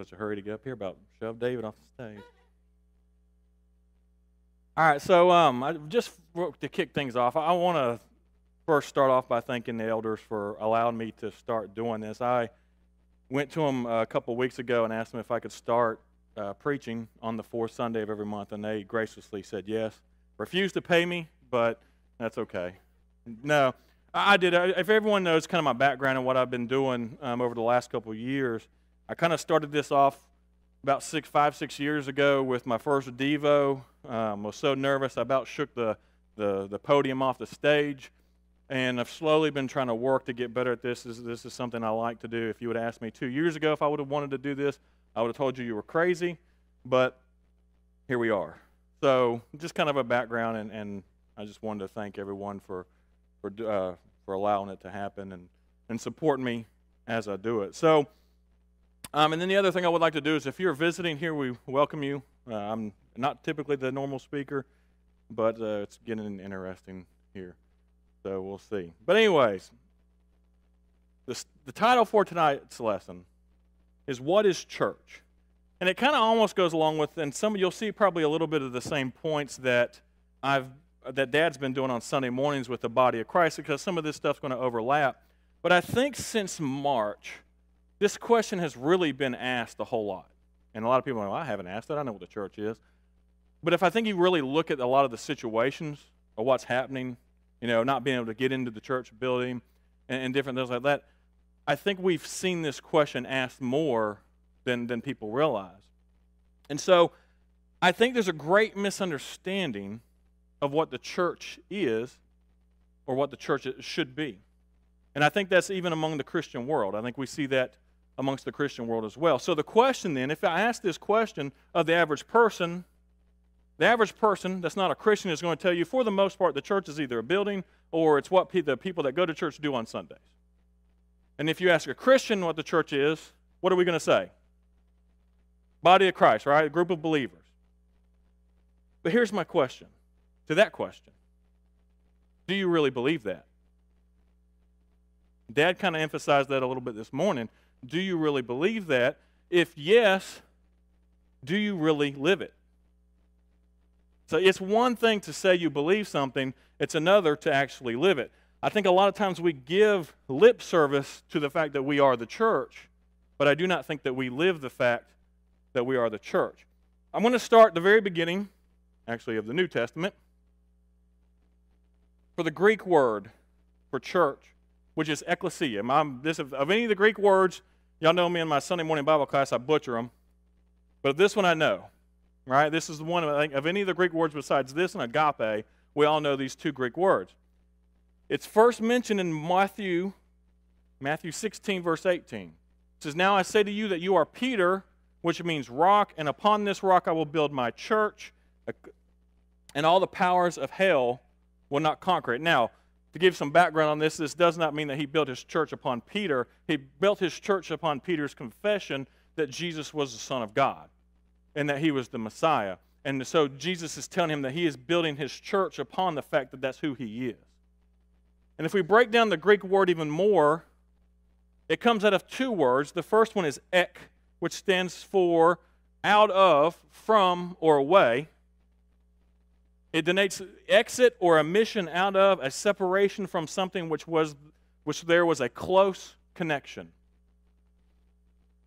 Such a hurry to get up here, about shove David off the stage. All right, so um, I, just to kick things off, I want to first start off by thanking the elders for allowing me to start doing this. I went to them a couple weeks ago and asked them if I could start uh, preaching on the fourth Sunday of every month, and they graciously said yes. Refused to pay me, but that's okay. No, I did. If everyone knows kind of my background and what I've been doing um, over the last couple years, I kind of started this off about six, five, six years ago with my first Devo. Um, was so nervous I about shook the, the, the podium off the stage. And I've slowly been trying to work to get better at this. this. This is something I like to do. If you would have asked me two years ago if I would have wanted to do this, I would have told you you were crazy. But here we are. So just kind of a background, and, and I just wanted to thank everyone for for uh, for allowing it to happen and and supporting me as I do it. So. Um, and then the other thing I would like to do is if you're visiting here, we welcome you. Uh, I'm not typically the normal speaker, but uh, it's getting interesting here. So we'll see. But, anyways, the, the title for tonight's lesson is What is Church? And it kind of almost goes along with, and some you'll see probably a little bit of the same points that I've that Dad's been doing on Sunday mornings with the body of Christ, because some of this stuff's going to overlap. But I think since March, this question has really been asked a whole lot. And a lot of people are like, well, I haven't asked it. I know what the church is. But if I think you really look at a lot of the situations of what's happening, you know, not being able to get into the church building and, and different things like that, I think we've seen this question asked more than, than people realize. And so I think there's a great misunderstanding of what the church is or what the church should be. And I think that's even among the Christian world. I think we see that amongst the Christian world as well. So the question then, if I ask this question of the average person, the average person that's not a Christian is going to tell you, for the most part, the church is either a building or it's what the people that go to church do on Sundays. And if you ask a Christian what the church is, what are we going to say? Body of Christ, right? A group of believers. But here's my question to that question Do you really believe that? Dad kind of emphasized that a little bit this morning. Do you really believe that? If yes, do you really live it? So it's one thing to say you believe something, it's another to actually live it. I think a lot of times we give lip service to the fact that we are the church, but I do not think that we live the fact that we are the church. I'm going to start the very beginning, actually, of the New Testament. For the Greek word for church, which is ecclesia. My, this, of any of the Greek words, Y'all know me in my Sunday morning Bible class, I butcher them. But this one I know, right? This is the one I think, of any of the Greek words besides this and agape, we all know these two Greek words. It's first mentioned in Matthew, Matthew 16, verse 18. It says, Now I say to you that you are Peter, which means rock, and upon this rock I will build my church, and all the powers of hell will not conquer it. Now, to give some background on this, this does not mean that he built his church upon Peter. He built his church upon Peter's confession that Jesus was the Son of God and that he was the Messiah. And so Jesus is telling him that he is building his church upon the fact that that's who he is. And if we break down the Greek word even more, it comes out of two words. The first one is ek, which stands for out of, from, or away. It denotes exit or a mission out of, a separation from something which was which there was a close connection.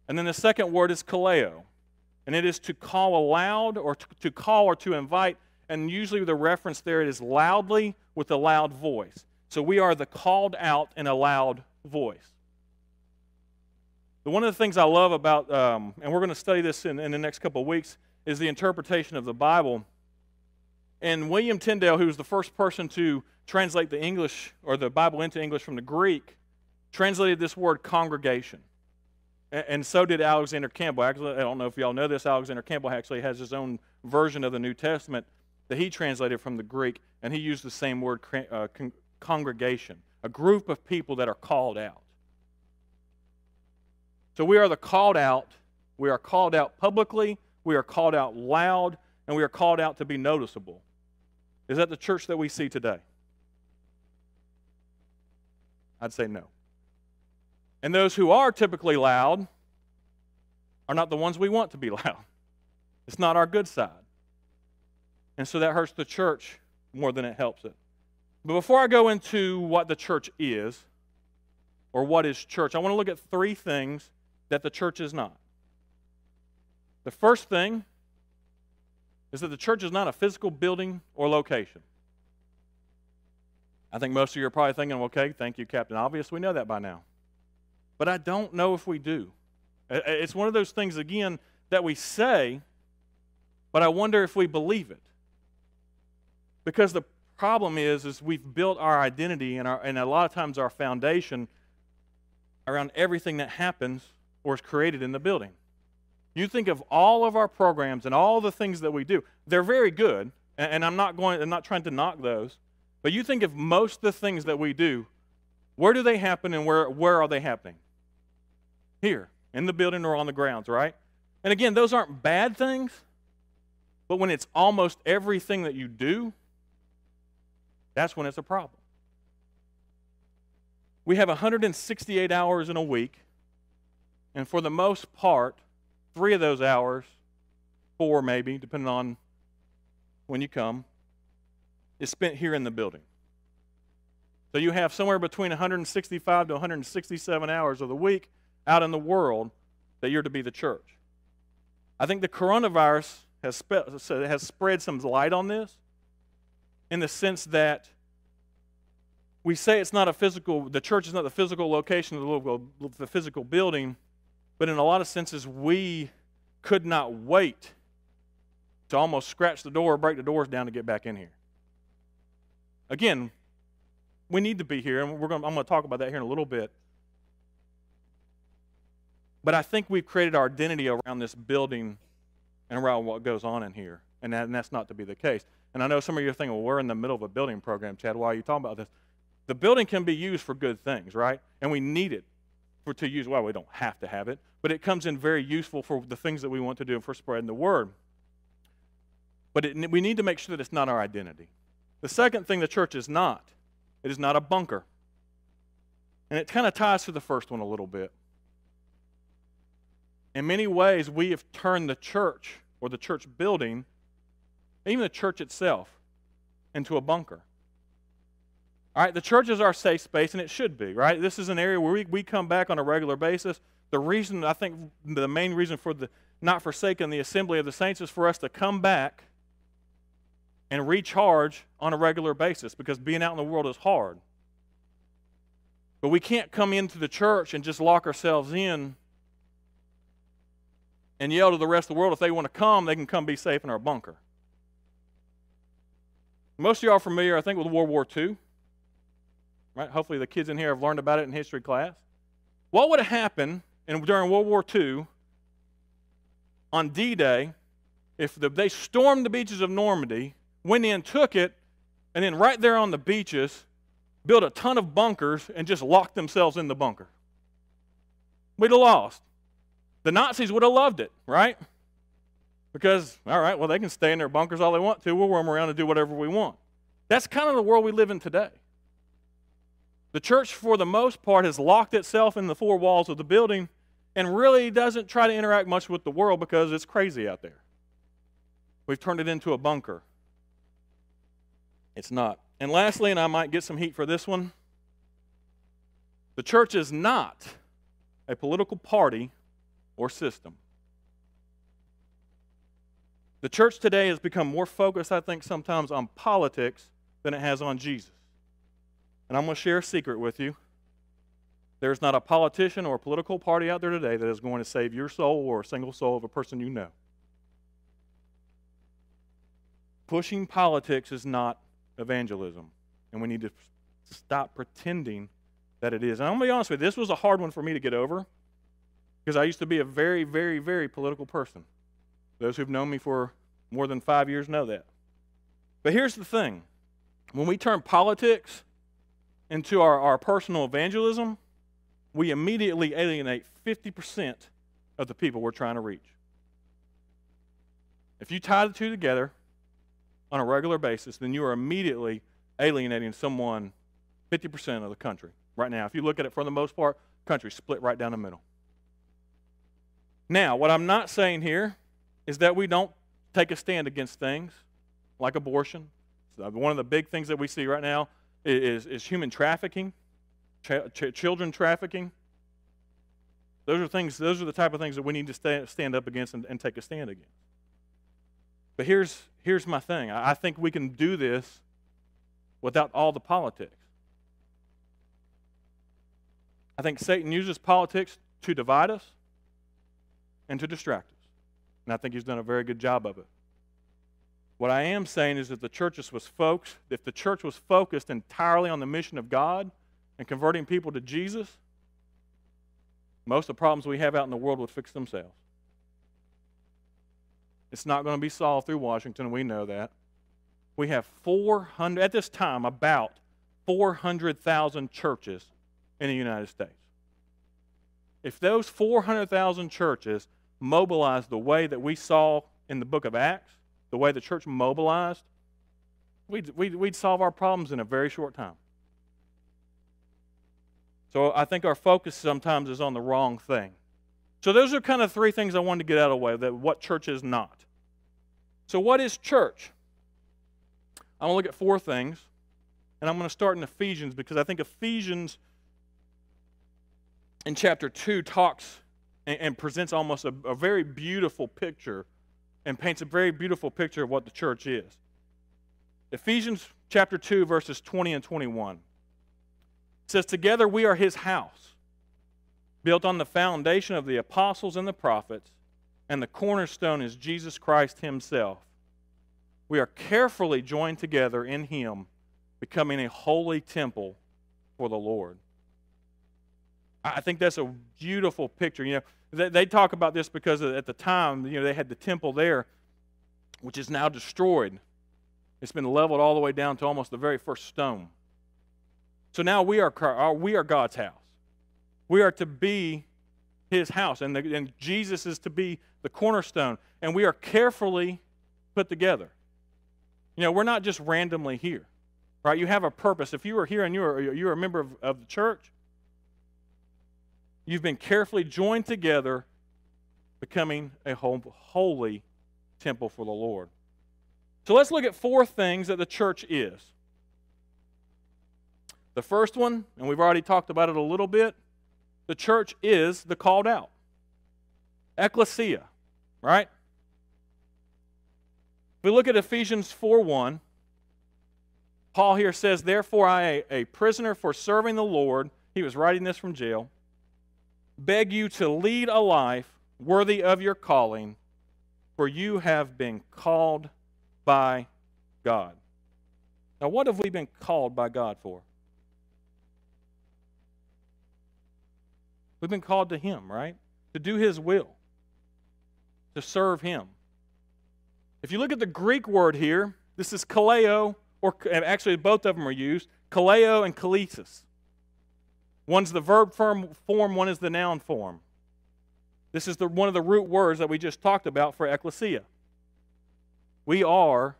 And then the second word is kaleo, and it is to call aloud or to, to call or to invite, and usually the reference there is loudly with a loud voice. So we are the called out in a loud voice. One of the things I love about, um, and we're going to study this in, in the next couple of weeks, is the interpretation of the Bible. And William Tyndale, who was the first person to translate the English or the Bible into English from the Greek, translated this word congregation. And so did Alexander Campbell. Actually, I don't know if y'all know this. Alexander Campbell actually has his own version of the New Testament that he translated from the Greek, and he used the same word uh, con- congregation, a group of people that are called out. So we are the called out. We are called out publicly. We are called out loud, and we are called out to be noticeable. Is that the church that we see today? I'd say no. And those who are typically loud are not the ones we want to be loud. It's not our good side. And so that hurts the church more than it helps it. But before I go into what the church is, or what is church, I want to look at three things that the church is not. The first thing is that the church is not a physical building or location. I think most of you are probably thinking, okay, thank you, Captain Obvious. We know that by now. But I don't know if we do. It's one of those things, again, that we say, but I wonder if we believe it. Because the problem is, is we've built our identity and, our, and a lot of times our foundation around everything that happens or is created in the building. You think of all of our programs and all the things that we do. They're very good, and I'm not going I'm not trying to knock those. But you think of most of the things that we do, where do they happen and where, where are they happening? Here, in the building or on the grounds, right? And again, those aren't bad things, but when it's almost everything that you do, that's when it's a problem. We have 168 hours in a week, and for the most part, three of those hours, four maybe, depending on when you come, is spent here in the building. So you have somewhere between 165 to 167 hours of the week out in the world that you're to be the church. I think the coronavirus has, spe- has spread some light on this in the sense that we say it's not a physical, the church is not the physical location of the, the physical building, but in a lot of senses, we could not wait to almost scratch the door or break the doors down to get back in here. Again, we need to be here, and we're going, I'm going to talk about that here in a little bit. But I think we've created our identity around this building and around what goes on in here, and, that, and that's not to be the case. And I know some of you are thinking, well, we're in the middle of a building program, Chad. Why are you talking about this? The building can be used for good things, right? And we need it for to use. Well, we don't have to have it, but it comes in very useful for the things that we want to do and for spreading the word. But it, we need to make sure that it's not our identity. The second thing the church is not, it is not a bunker. And it kind of ties to the first one a little bit. In many ways, we have turned the church or the church building, even the church itself, into a bunker. All right, the church is our safe space, and it should be, right? This is an area where we, we come back on a regular basis. The reason, I think, the main reason for the not forsaking the assembly of the saints is for us to come back and recharge on a regular basis because being out in the world is hard. But we can't come into the church and just lock ourselves in and yell to the rest of the world if they want to come, they can come be safe in our bunker. Most of y'all are familiar, I think, with World War II. Right? Hopefully, the kids in here have learned about it in history class. What would have happened in, during World War II on D Day if the, they stormed the beaches of Normandy, went in, took it, and then right there on the beaches, built a ton of bunkers and just locked themselves in the bunker? We'd have lost. The Nazis would have loved it, right? Because, all right, well, they can stay in their bunkers all they want to. We'll roam around and do whatever we want. That's kind of the world we live in today. The church, for the most part, has locked itself in the four walls of the building and really doesn't try to interact much with the world because it's crazy out there. We've turned it into a bunker. It's not. And lastly, and I might get some heat for this one, the church is not a political party or system. The church today has become more focused, I think, sometimes on politics than it has on Jesus. And I'm going to share a secret with you. There's not a politician or a political party out there today that is going to save your soul or a single soul of a person you know. Pushing politics is not evangelism, and we need to stop pretending that it is. And I'm going to be honest with you, this was a hard one for me to get over because I used to be a very, very, very political person. Those who've known me for more than five years know that. But here's the thing when we turn politics into our, our personal evangelism, we immediately alienate 50% of the people we're trying to reach. If you tie the two together on a regular basis, then you are immediately alienating someone 50% of the country right now. If you look at it for the most part, country split right down the middle. Now, what I'm not saying here is that we don't take a stand against things like abortion. One of the big things that we see right now is, is human trafficking, ch- children trafficking. Those are things. Those are the type of things that we need to sta- stand up against and, and, take a stand against. But here's here's my thing. I, I think we can do this without all the politics. I think Satan uses politics to divide us and to distract us. And I think he's done a very good job of it. What I am saying is that the church was focused, if the church was focused entirely on the mission of God and converting people to Jesus, most of the problems we have out in the world would fix themselves. It's not going to be solved through Washington, we know that. We have 400, at this time, about 400,000 churches in the United States. If those 400,000 churches mobilized the way that we saw in the book of Acts, the way the church mobilized, we'd, we'd, we'd solve our problems in a very short time. So I think our focus sometimes is on the wrong thing. So those are kind of three things I wanted to get out of the way that what church is not. So what is church? I'm going to look at four things, and I'm going to start in Ephesians because I think Ephesians in chapter 2 talks and, and presents almost a, a very beautiful picture and paints a very beautiful picture of what the church is. Ephesians chapter 2, verses 20 and 21 says, Together we are his house, built on the foundation of the apostles and the prophets, and the cornerstone is Jesus Christ himself. We are carefully joined together in him, becoming a holy temple for the Lord. I think that's a beautiful picture. You know, they, they talk about this because at the time, you know, they had the temple there, which is now destroyed. It's been leveled all the way down to almost the very first stone. So now we are, uh, we are God's house. We are to be his house, and, the, and Jesus is to be the cornerstone, and we are carefully put together. You know, we're not just randomly here, right? You have a purpose. If you are here and you're, you're a member of, of the church, You've been carefully joined together, becoming a holy temple for the Lord. So let's look at four things that the church is. The first one, and we've already talked about it a little bit, the church is the called out. Ecclesia, right? If we look at Ephesians 4 1, Paul here says, Therefore, I, a prisoner for serving the Lord, he was writing this from jail, beg you to lead a life worthy of your calling, for you have been called by God. Now, what have we been called by God for? We've been called to Him, right? To do His will, to serve Him. If you look at the Greek word here, this is kaleo, or actually both of them are used, kaleo and kalesis. One's the verb form, one is the noun form. This is the, one of the root words that we just talked about for ecclesia. We are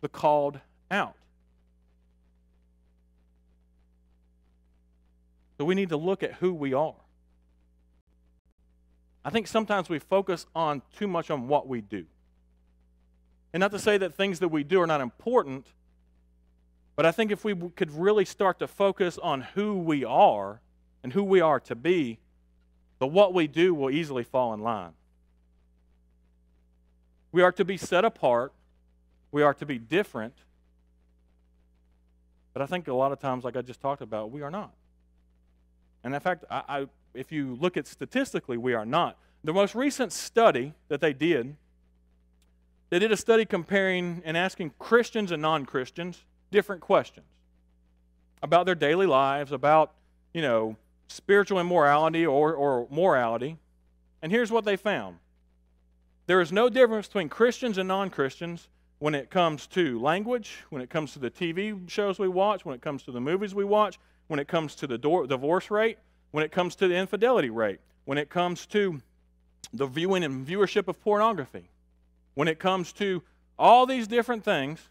the called out. So we need to look at who we are. I think sometimes we focus on too much on what we do. And not to say that things that we do are not important, but I think if we could really start to focus on who we are and who we are to be, the what we do will easily fall in line. We are to be set apart, we are to be different. But I think a lot of times, like I just talked about, we are not. And in fact, I, I, if you look at statistically, we are not. The most recent study that they did, they did a study comparing and asking Christians and non Christians different questions about their daily lives, about, you know, spiritual immorality or, or morality. And here's what they found there is no difference between Christians and non Christians when it comes to language, when it comes to the TV shows we watch, when it comes to the movies we watch, when it comes to the divorce rate, when it comes to the infidelity rate, when it comes to the viewing and viewership of pornography, when it comes to all these different things,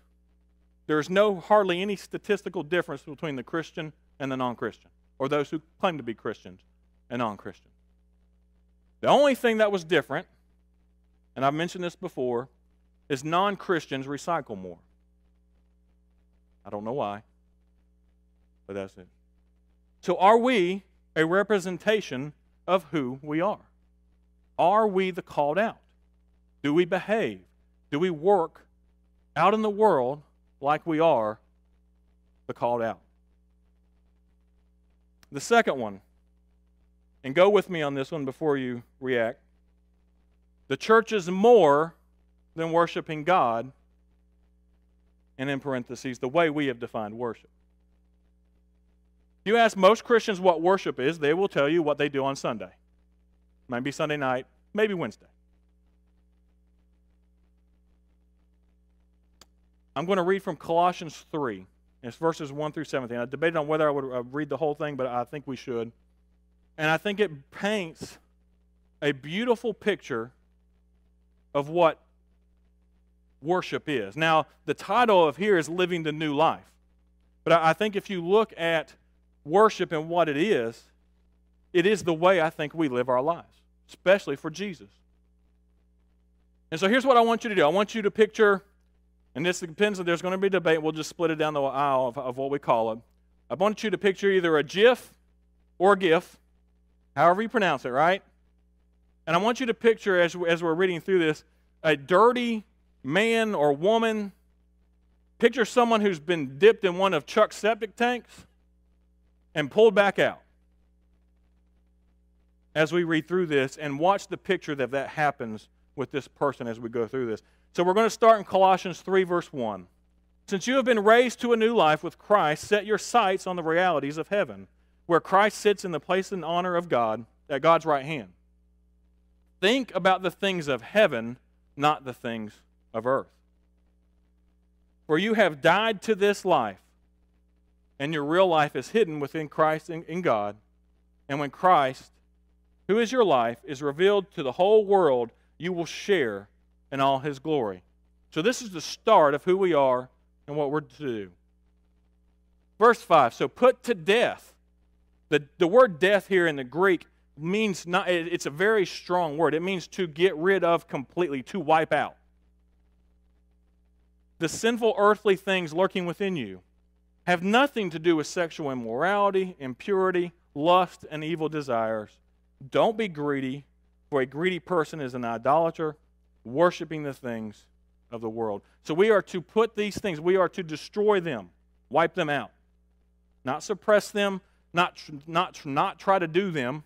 there is no hardly any statistical difference between the Christian and the non Christian, or those who claim to be Christians and non Christian. The only thing that was different, and I've mentioned this before, is non Christians recycle more. I don't know why, but that's it. So, are we a representation of who we are? Are we the called out? Do we behave? Do we work out in the world like we are the called out? The second one, and go with me on this one before you react. The church is more than worshiping God, and in parentheses, the way we have defined worship. You ask most Christians what worship is, they will tell you what they do on Sunday. Maybe Sunday night, maybe Wednesday. I'm going to read from Colossians 3. It's verses 1 through 17. I debated on whether I would uh, read the whole thing, but I think we should. And I think it paints a beautiful picture of what worship is. Now, the title of here is Living the New Life. But I think if you look at worship and what it is, it is the way I think we live our lives, especially for Jesus. And so here's what I want you to do I want you to picture and this depends, there's going to be debate. We'll just split it down the aisle of, of what we call it. I want you to picture either a GIF or a GIF, however you pronounce it, right? And I want you to picture, as, as we're reading through this, a dirty man or woman. Picture someone who's been dipped in one of Chuck's septic tanks and pulled back out. As we read through this, and watch the picture that that happens with this person as we go through this. So we're going to start in Colossians 3, verse 1. Since you have been raised to a new life with Christ, set your sights on the realities of heaven, where Christ sits in the place and honor of God at God's right hand. Think about the things of heaven, not the things of earth. For you have died to this life, and your real life is hidden within Christ in, in God. And when Christ, who is your life, is revealed to the whole world, you will share in all his glory. So, this is the start of who we are and what we're to do. Verse 5 So, put to death. The, the word death here in the Greek means not, it's a very strong word. It means to get rid of completely, to wipe out. The sinful earthly things lurking within you have nothing to do with sexual immorality, impurity, lust, and evil desires. Don't be greedy, for a greedy person is an idolater worshiping the things of the world. So we are to put these things, we are to destroy them, wipe them out. Not suppress them, not, not, not try to do them,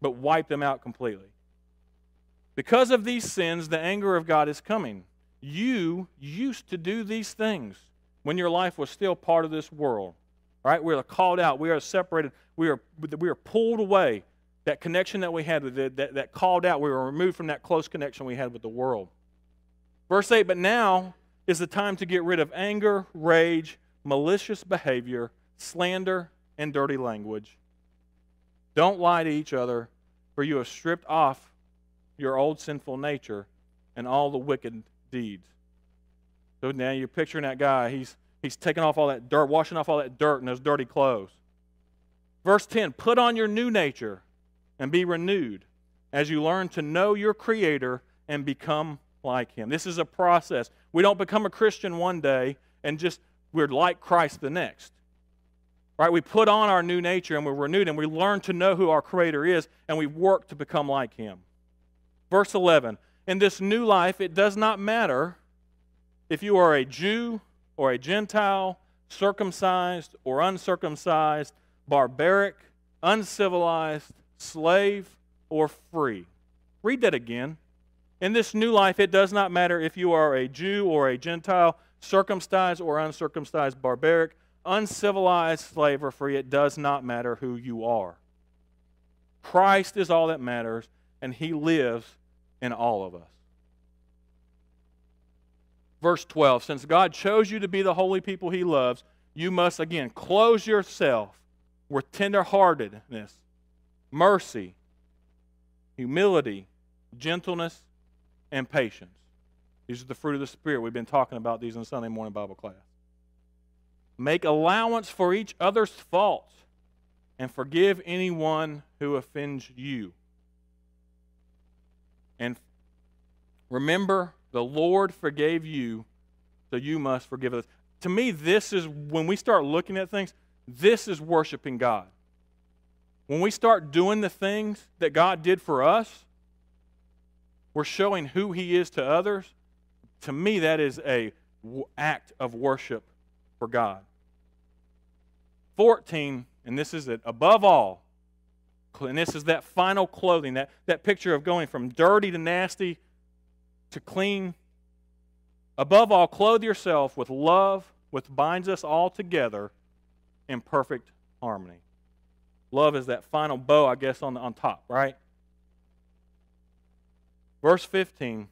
but wipe them out completely. Because of these sins, the anger of God is coming. You used to do these things when your life was still part of this world. Right? We are called out. We are separated. We are, we are pulled away that connection that we had with it, that, that called out, we were removed from that close connection we had with the world. Verse 8, but now is the time to get rid of anger, rage, malicious behavior, slander, and dirty language. Don't lie to each other, for you have stripped off your old sinful nature and all the wicked deeds. So now you're picturing that guy. He's, he's taking off all that dirt, washing off all that dirt and those dirty clothes. Verse 10 Put on your new nature and be renewed as you learn to know your Creator and become like Him. This is a process. We don't become a Christian one day and just we're like Christ the next. Right? We put on our new nature and we're renewed and we learn to know who our Creator is and we work to become like Him. Verse 11 In this new life, it does not matter if you are a Jew or a Gentile, circumcised or uncircumcised, barbaric, uncivilized, slave, or free. Read that again. In this new life, it does not matter if you are a Jew or a Gentile, circumcised or uncircumcised, barbaric, uncivilized, slave, or free. It does not matter who you are. Christ is all that matters, and He lives in all of us. Verse 12 Since God chose you to be the holy people He loves, you must again close yourself with tenderheartedness mercy, humility, gentleness, and patience. These are the fruit of the Spirit. We've been talking about these in Sunday morning Bible class. Make allowance for each other's faults and forgive anyone who offends you. And remember, the Lord forgave you, so you must forgive us. To me, this is when we start looking at things, this is worshiping God. When we start doing the things that God did for us, we're showing who He is to others. To me, that is a act of worship for God. 14, and this is it, above all, and this is that final clothing, that, that picture of going from dirty to nasty to clean. Above all, clothe yourself with love, which binds us all together in perfect harmony. Love is that final bow, I guess, on, the, on top, right? Verse 15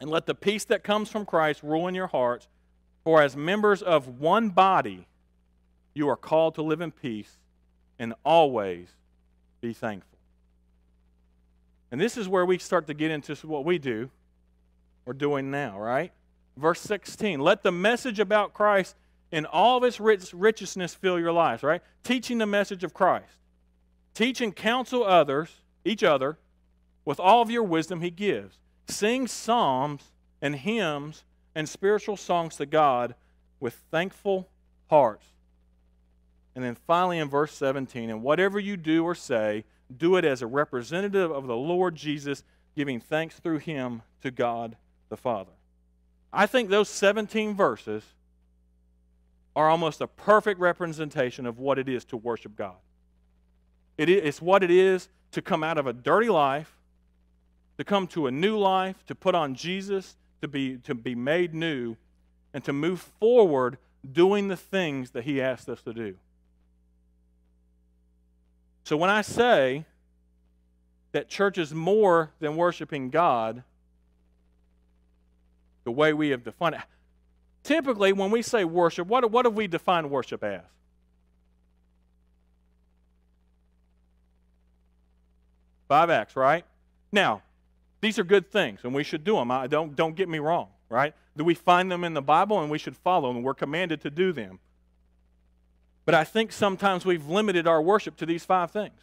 And let the peace that comes from Christ rule in your hearts, for as members of one body, you are called to live in peace and always be thankful. And this is where we start to get into what we do, we're doing now, right? Verse 16 Let the message about Christ in all of its rich, richness fill your lives, right? Teaching the message of Christ. Teach and counsel others, each other, with all of your wisdom he gives. Sing psalms and hymns and spiritual songs to God with thankful hearts. And then finally in verse 17, and whatever you do or say, do it as a representative of the Lord Jesus, giving thanks through him to God the Father. I think those 17 verses are almost a perfect representation of what it is to worship God. it's what it is to come out of a dirty life, to come to a new life, to put on Jesus, to be, to be made new, and to move forward doing the things that He asked us to do. So when I say that church is more than worshiping God, the way we have defined it, typically when we say worship, what, what have we defined worship as? Five acts, right? Now, these are good things, and we should do them. I, don't, don't get me wrong, right? Do we find them in the Bible, and we should follow them? We're commanded to do them. But I think sometimes we've limited our worship to these five things.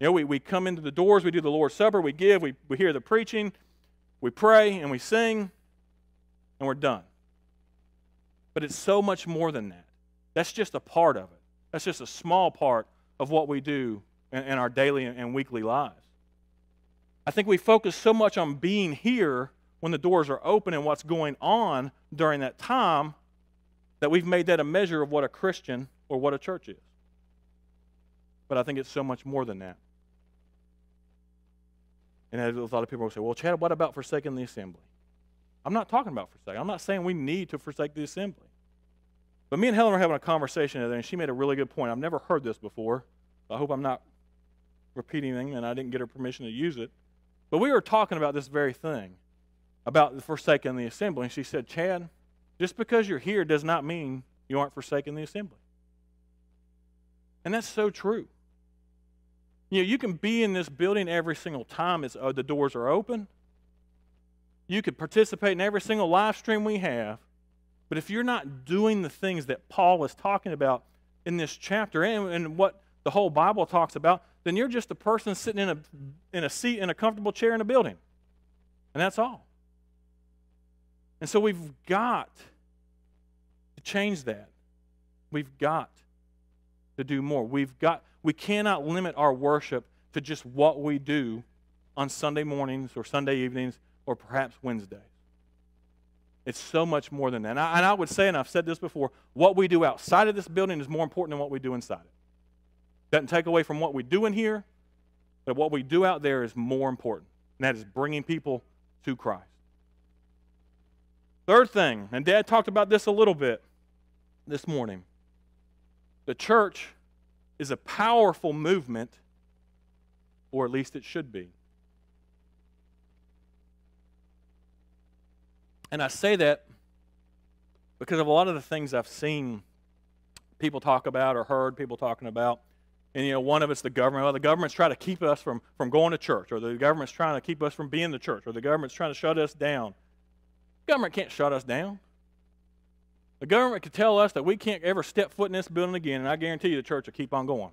You know, we, we come into the doors, we do the Lord's Supper, we give, we, we hear the preaching, we pray, and we sing, and we're done. But it's so much more than that. That's just a part of it. That's just a small part of what we do in, in our daily and weekly lives. I think we focus so much on being here when the doors are open and what's going on during that time that we've made that a measure of what a Christian or what a church is. But I think it's so much more than that. And a lot of people will say, well, Chad, what about forsaking the assembly? I'm not talking about forsaking. I'm not saying we need to forsake the assembly. But me and Helen were having a conversation today, and she made a really good point. I've never heard this before. I hope I'm not repeating anything, and I didn't get her permission to use it. But we were talking about this very thing, about forsaking the assembly. And she said, Chad, just because you're here does not mean you aren't forsaking the assembly. And that's so true. You know, you can be in this building every single time as, uh, the doors are open. You could participate in every single live stream we have. But if you're not doing the things that Paul was talking about in this chapter and, and what the whole Bible talks about, then you're just a person sitting in a, in a seat in a comfortable chair in a building. And that's all. And so we've got to change that. We've got to do more. We've got we cannot limit our worship to just what we do on Sunday mornings or Sunday evenings or perhaps Wednesdays. It's so much more than that. And I, and I would say, and I've said this before, what we do outside of this building is more important than what we do inside it. Doesn't take away from what we do in here, but what we do out there is more important. And that is bringing people to Christ. Third thing, and Dad talked about this a little bit this morning. The church is a powerful movement, or at least it should be. And I say that because of a lot of the things I've seen people talk about or heard people talking about. And, you know, one of it's the government. Well, the government's trying to keep us from, from going to church, or the government's trying to keep us from being the church, or the government's trying to shut us down. The government can't shut us down. The government could tell us that we can't ever step foot in this building again, and I guarantee you the church will keep on going.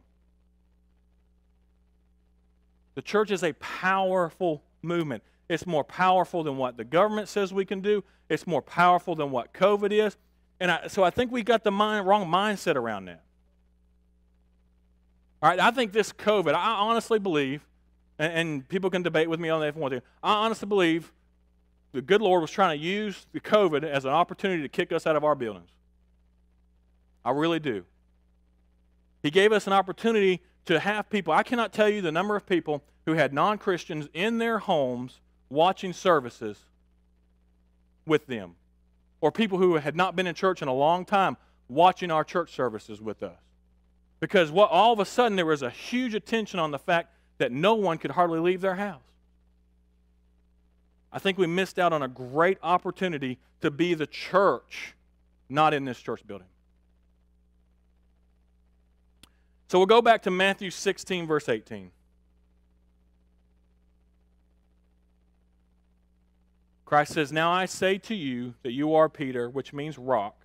The church is a powerful movement. It's more powerful than what the government says we can do. It's more powerful than what COVID is. And I, so I think we got the mind, wrong mindset around that. All right, I think this COVID, I honestly believe, and, and people can debate with me on that if they want to. I honestly believe the good Lord was trying to use the COVID as an opportunity to kick us out of our buildings. I really do. He gave us an opportunity to have people. I cannot tell you the number of people who had non Christians in their homes watching services with them, or people who had not been in church in a long time watching our church services with us. Because what, all of a sudden there was a huge attention on the fact that no one could hardly leave their house. I think we missed out on a great opportunity to be the church, not in this church building. So we'll go back to Matthew 16, verse 18. Christ says, Now I say to you that you are Peter, which means rock,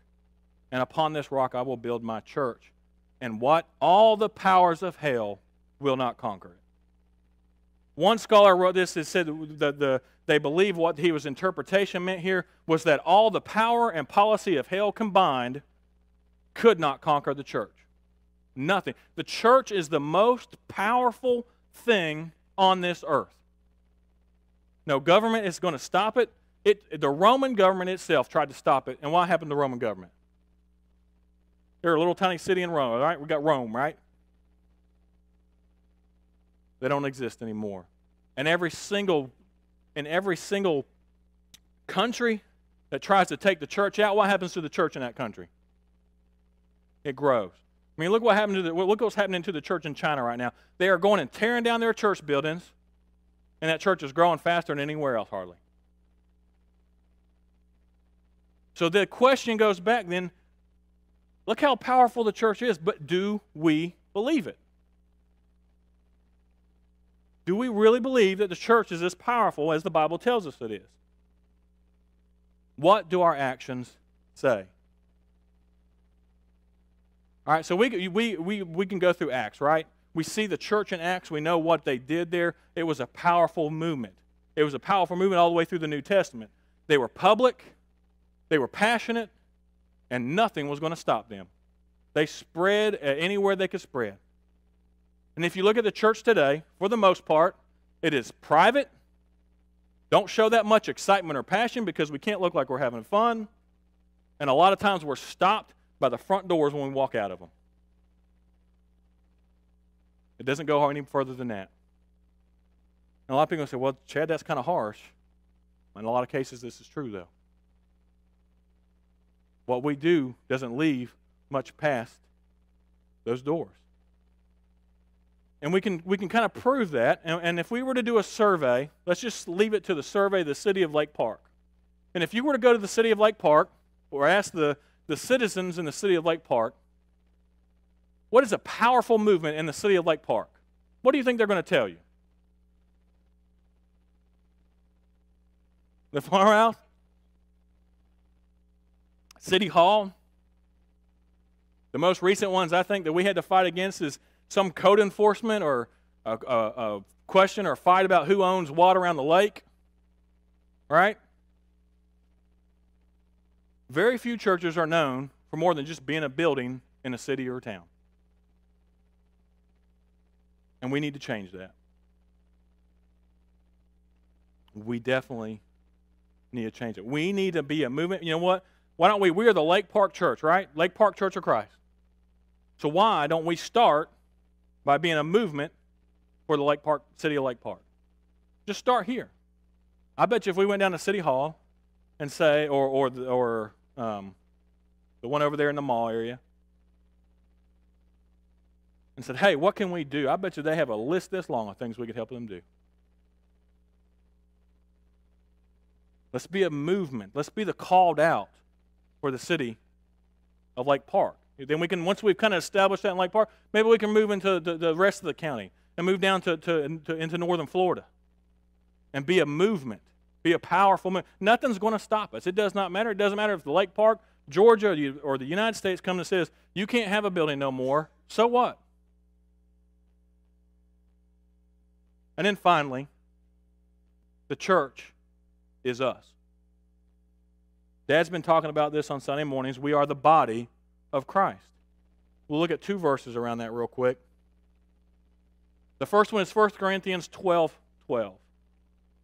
and upon this rock I will build my church. And what? All the powers of hell will not conquer it. One scholar wrote this and said that the, they believe what he was interpretation meant here was that all the power and policy of hell combined could not conquer the church. Nothing. The church is the most powerful thing on this earth. No government is going to stop it. it. The Roman government itself tried to stop it. And what happened to the Roman government? They're a little tiny city in Rome, all right? We got Rome, right? They don't exist anymore. And every single in every single country that tries to take the church out, what happens to the church in that country? It grows. I mean, look what happened to the, look what's happening to the church in China right now. They are going and tearing down their church buildings, and that church is growing faster than anywhere else, hardly. So the question goes back then look how powerful the church is, but do we believe it? Do we really believe that the church is as powerful as the Bible tells us it is? What do our actions say? All right, so we, we, we, we can go through Acts, right? We see the church in Acts. We know what they did there. It was a powerful movement. It was a powerful movement all the way through the New Testament. They were public, they were passionate, and nothing was going to stop them. They spread uh, anywhere they could spread. And if you look at the church today, for the most part, it is private. Don't show that much excitement or passion because we can't look like we're having fun. And a lot of times we're stopped by the front doors when we walk out of them. It doesn't go any further than that. And a lot of people say, well, Chad, that's kind of harsh. In a lot of cases, this is true, though. What we do doesn't leave much past those doors. And we can, we can kind of prove that. And, and if we were to do a survey, let's just leave it to the survey of the city of Lake Park. And if you were to go to the city of Lake Park or ask the, the citizens in the city of Lake Park, what is a powerful movement in the city of Lake Park? What do you think they're going to tell you? The farmhouse? City Hall? The most recent ones I think that we had to fight against is some code enforcement or a, a, a question or fight about who owns what around the lake. Right? Very few churches are known for more than just being a building in a city or a town. And we need to change that. We definitely need to change it. We need to be a movement. You know what? Why don't we? We are the Lake Park Church, right? Lake Park Church of Christ. So why don't we start by being a movement for the Lake Park, city of Lake Park? Just start here. I bet you if we went down to City Hall and say, or or or um, the one over there in the mall area, and said, Hey, what can we do? I bet you they have a list this long of things we could help them do. Let's be a movement. Let's be the called out for the city of Lake Park. Then we can, once we've kind of established that in Lake Park, maybe we can move into the, the rest of the county and move down to, to, to, into northern Florida and be a movement. Be a powerful movement. Nothing's going to stop us. It does not matter. It doesn't matter if the Lake Park, Georgia, or the United States come and says, you can't have a building no more. So what? And then finally, the church is us. Dad's been talking about this on Sunday mornings. We are the body of Christ. We'll look at two verses around that real quick. The first one is 1 Corinthians 12 12.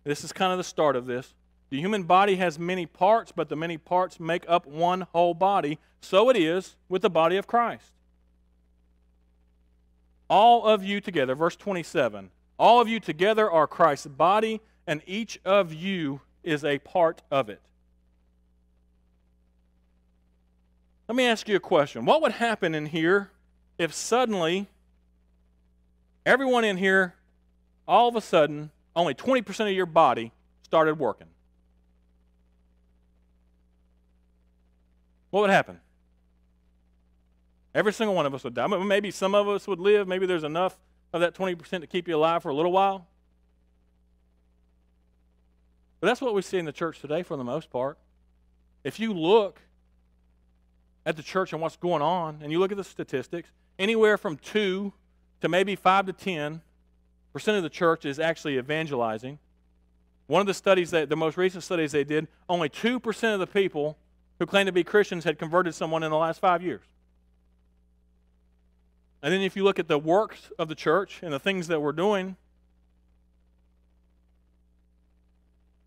This is kind of the start of this. The human body has many parts, but the many parts make up one whole body. So it is with the body of Christ. All of you together, verse 27, all of you together are Christ's body, and each of you is a part of it. Let me ask you a question. What would happen in here if suddenly everyone in here, all of a sudden, only 20% of your body started working? What would happen? Every single one of us would die. Maybe some of us would live. Maybe there's enough of that 20% to keep you alive for a little while. But that's what we see in the church today for the most part. If you look at the church and what's going on, and you look at the statistics, anywhere from 2 to maybe 5 to 10 percent of the church is actually evangelizing. One of the studies that the most recent studies they did, only 2% of the people who claim to be Christians had converted someone in the last 5 years. And then if you look at the works of the church and the things that we're doing,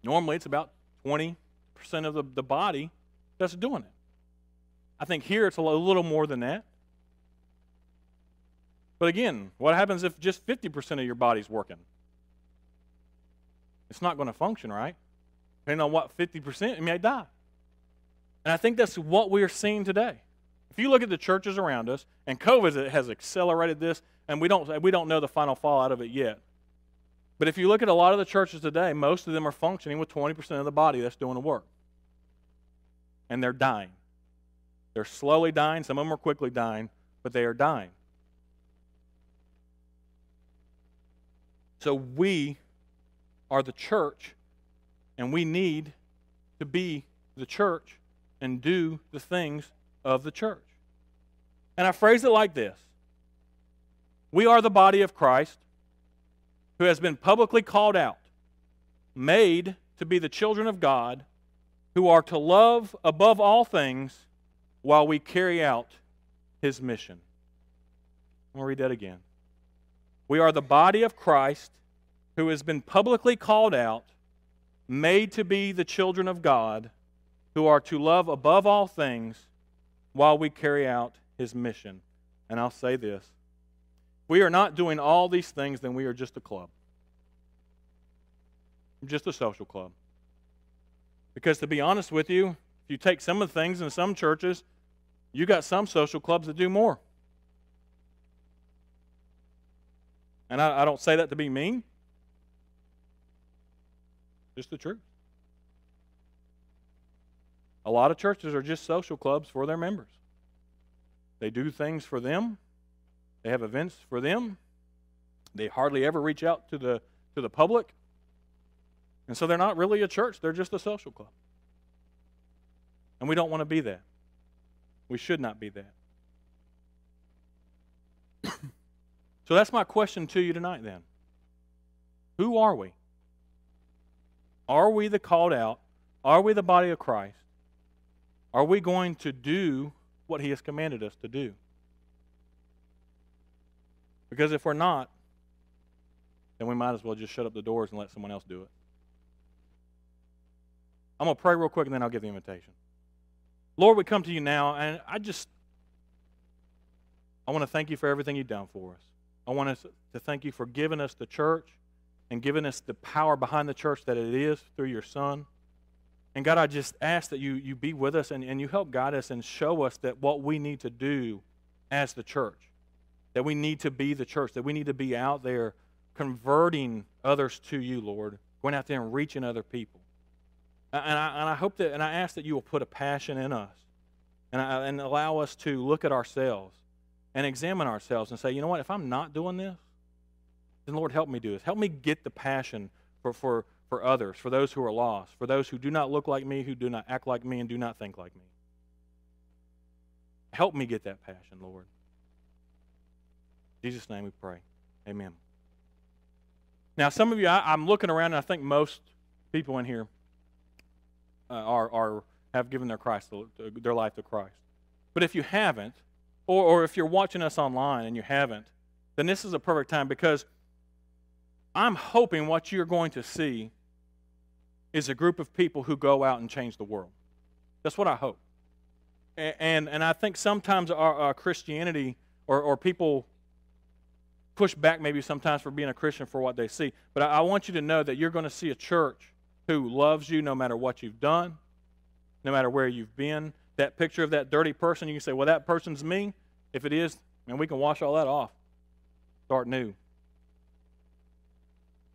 normally it's about 20% of the, the body that's doing it. I think here it's a little more than that. But again, what happens if just 50% of your body's working? It's not going to function, right? Depending on what 50%, it may die. And I think that's what we are seeing today. If you look at the churches around us, and COVID has accelerated this, and we don't, we don't know the final fallout of it yet. But if you look at a lot of the churches today, most of them are functioning with 20% of the body that's doing the work. And they're dying. They're slowly dying. Some of them are quickly dying, but they are dying. So we are the church, and we need to be the church and do the things of the church. And I phrase it like this We are the body of Christ who has been publicly called out, made to be the children of God, who are to love above all things while we carry out his mission. I'm going to read that again. We are the body of Christ who has been publicly called out, made to be the children of God, who are to love above all things while we carry out his mission. And I'll say this we are not doing all these things, then we are just a club. Just a social club. Because to be honest with you, if you take some of the things in some churches, you got some social clubs that do more. And I, I don't say that to be mean, just the truth. A lot of churches are just social clubs for their members. They do things for them. They have events for them. They hardly ever reach out to the to the public. And so they're not really a church, they're just a social club. And we don't want to be that. We should not be that. so that's my question to you tonight then. Who are we? Are we the called out? Are we the body of Christ? Are we going to do what He has commanded us to do? Because if we're not, then we might as well just shut up the doors and let someone else do it. I'm going to pray real quick and then I'll give the invitation. Lord, we come to you now, and I just, I want to thank you for everything you've done for us. I want us to thank you for giving us the church and giving us the power behind the church that it is through your Son. And God, I just ask that you, you be with us and, and you help guide us and show us that what we need to do as the church, that we need to be the church, that we need to be out there converting others to you, Lord, going out there and reaching other people. And I, and I hope that, and I ask that you will put a passion in us and, I, and allow us to look at ourselves and examine ourselves and say, you know what, if I'm not doing this, then Lord, help me do this. Help me get the passion for, for, for others, for those who are lost, for those who do not look like me, who do not act like me, and do not think like me. Help me get that passion, Lord. In Jesus' name we pray. Amen. Now, some of you, I, am looking around, and I think most people in here uh, are, are have given their Christ their life to Christ. But if you haven't, or, or if you're watching us online and you haven't, then this is a perfect time because I'm hoping what you're going to see is a group of people who go out and change the world. That's what I hope. And, and, and I think sometimes our, our Christianity or, or people push back maybe sometimes for being a Christian for what they see. But I, I want you to know that you're going to see a church who loves you no matter what you've done, no matter where you've been. That picture of that dirty person, you can say, well, that person's me. If it is, man, we can wash all that off. Start new.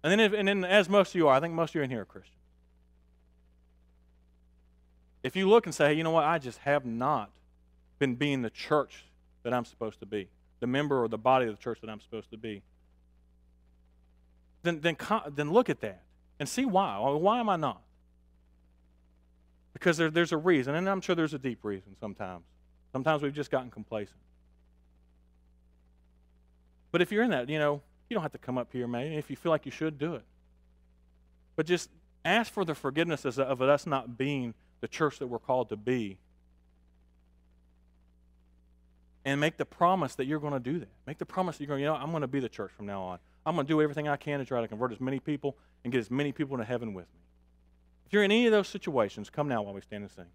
And then, if, and then, as most of you are, I think most of you in here are Christians. If you look and say, hey, you know what, I just have not been being the church that I'm supposed to be, the member or the body of the church that I'm supposed to be, then, then, then look at that and see why. Why am I not? Because there, there's a reason, and I'm sure there's a deep reason sometimes. Sometimes we've just gotten complacent. But if you're in that, you know, you don't have to come up here, man. If you feel like you should, do it. But just ask for the forgiveness of us not being the church that we're called to be. And make the promise that you're going to do that. Make the promise that you're going to, you know, I'm going to be the church from now on. I'm going to do everything I can to try to convert as many people and get as many people into heaven with me. If you're in any of those situations, come now while we stand and sing.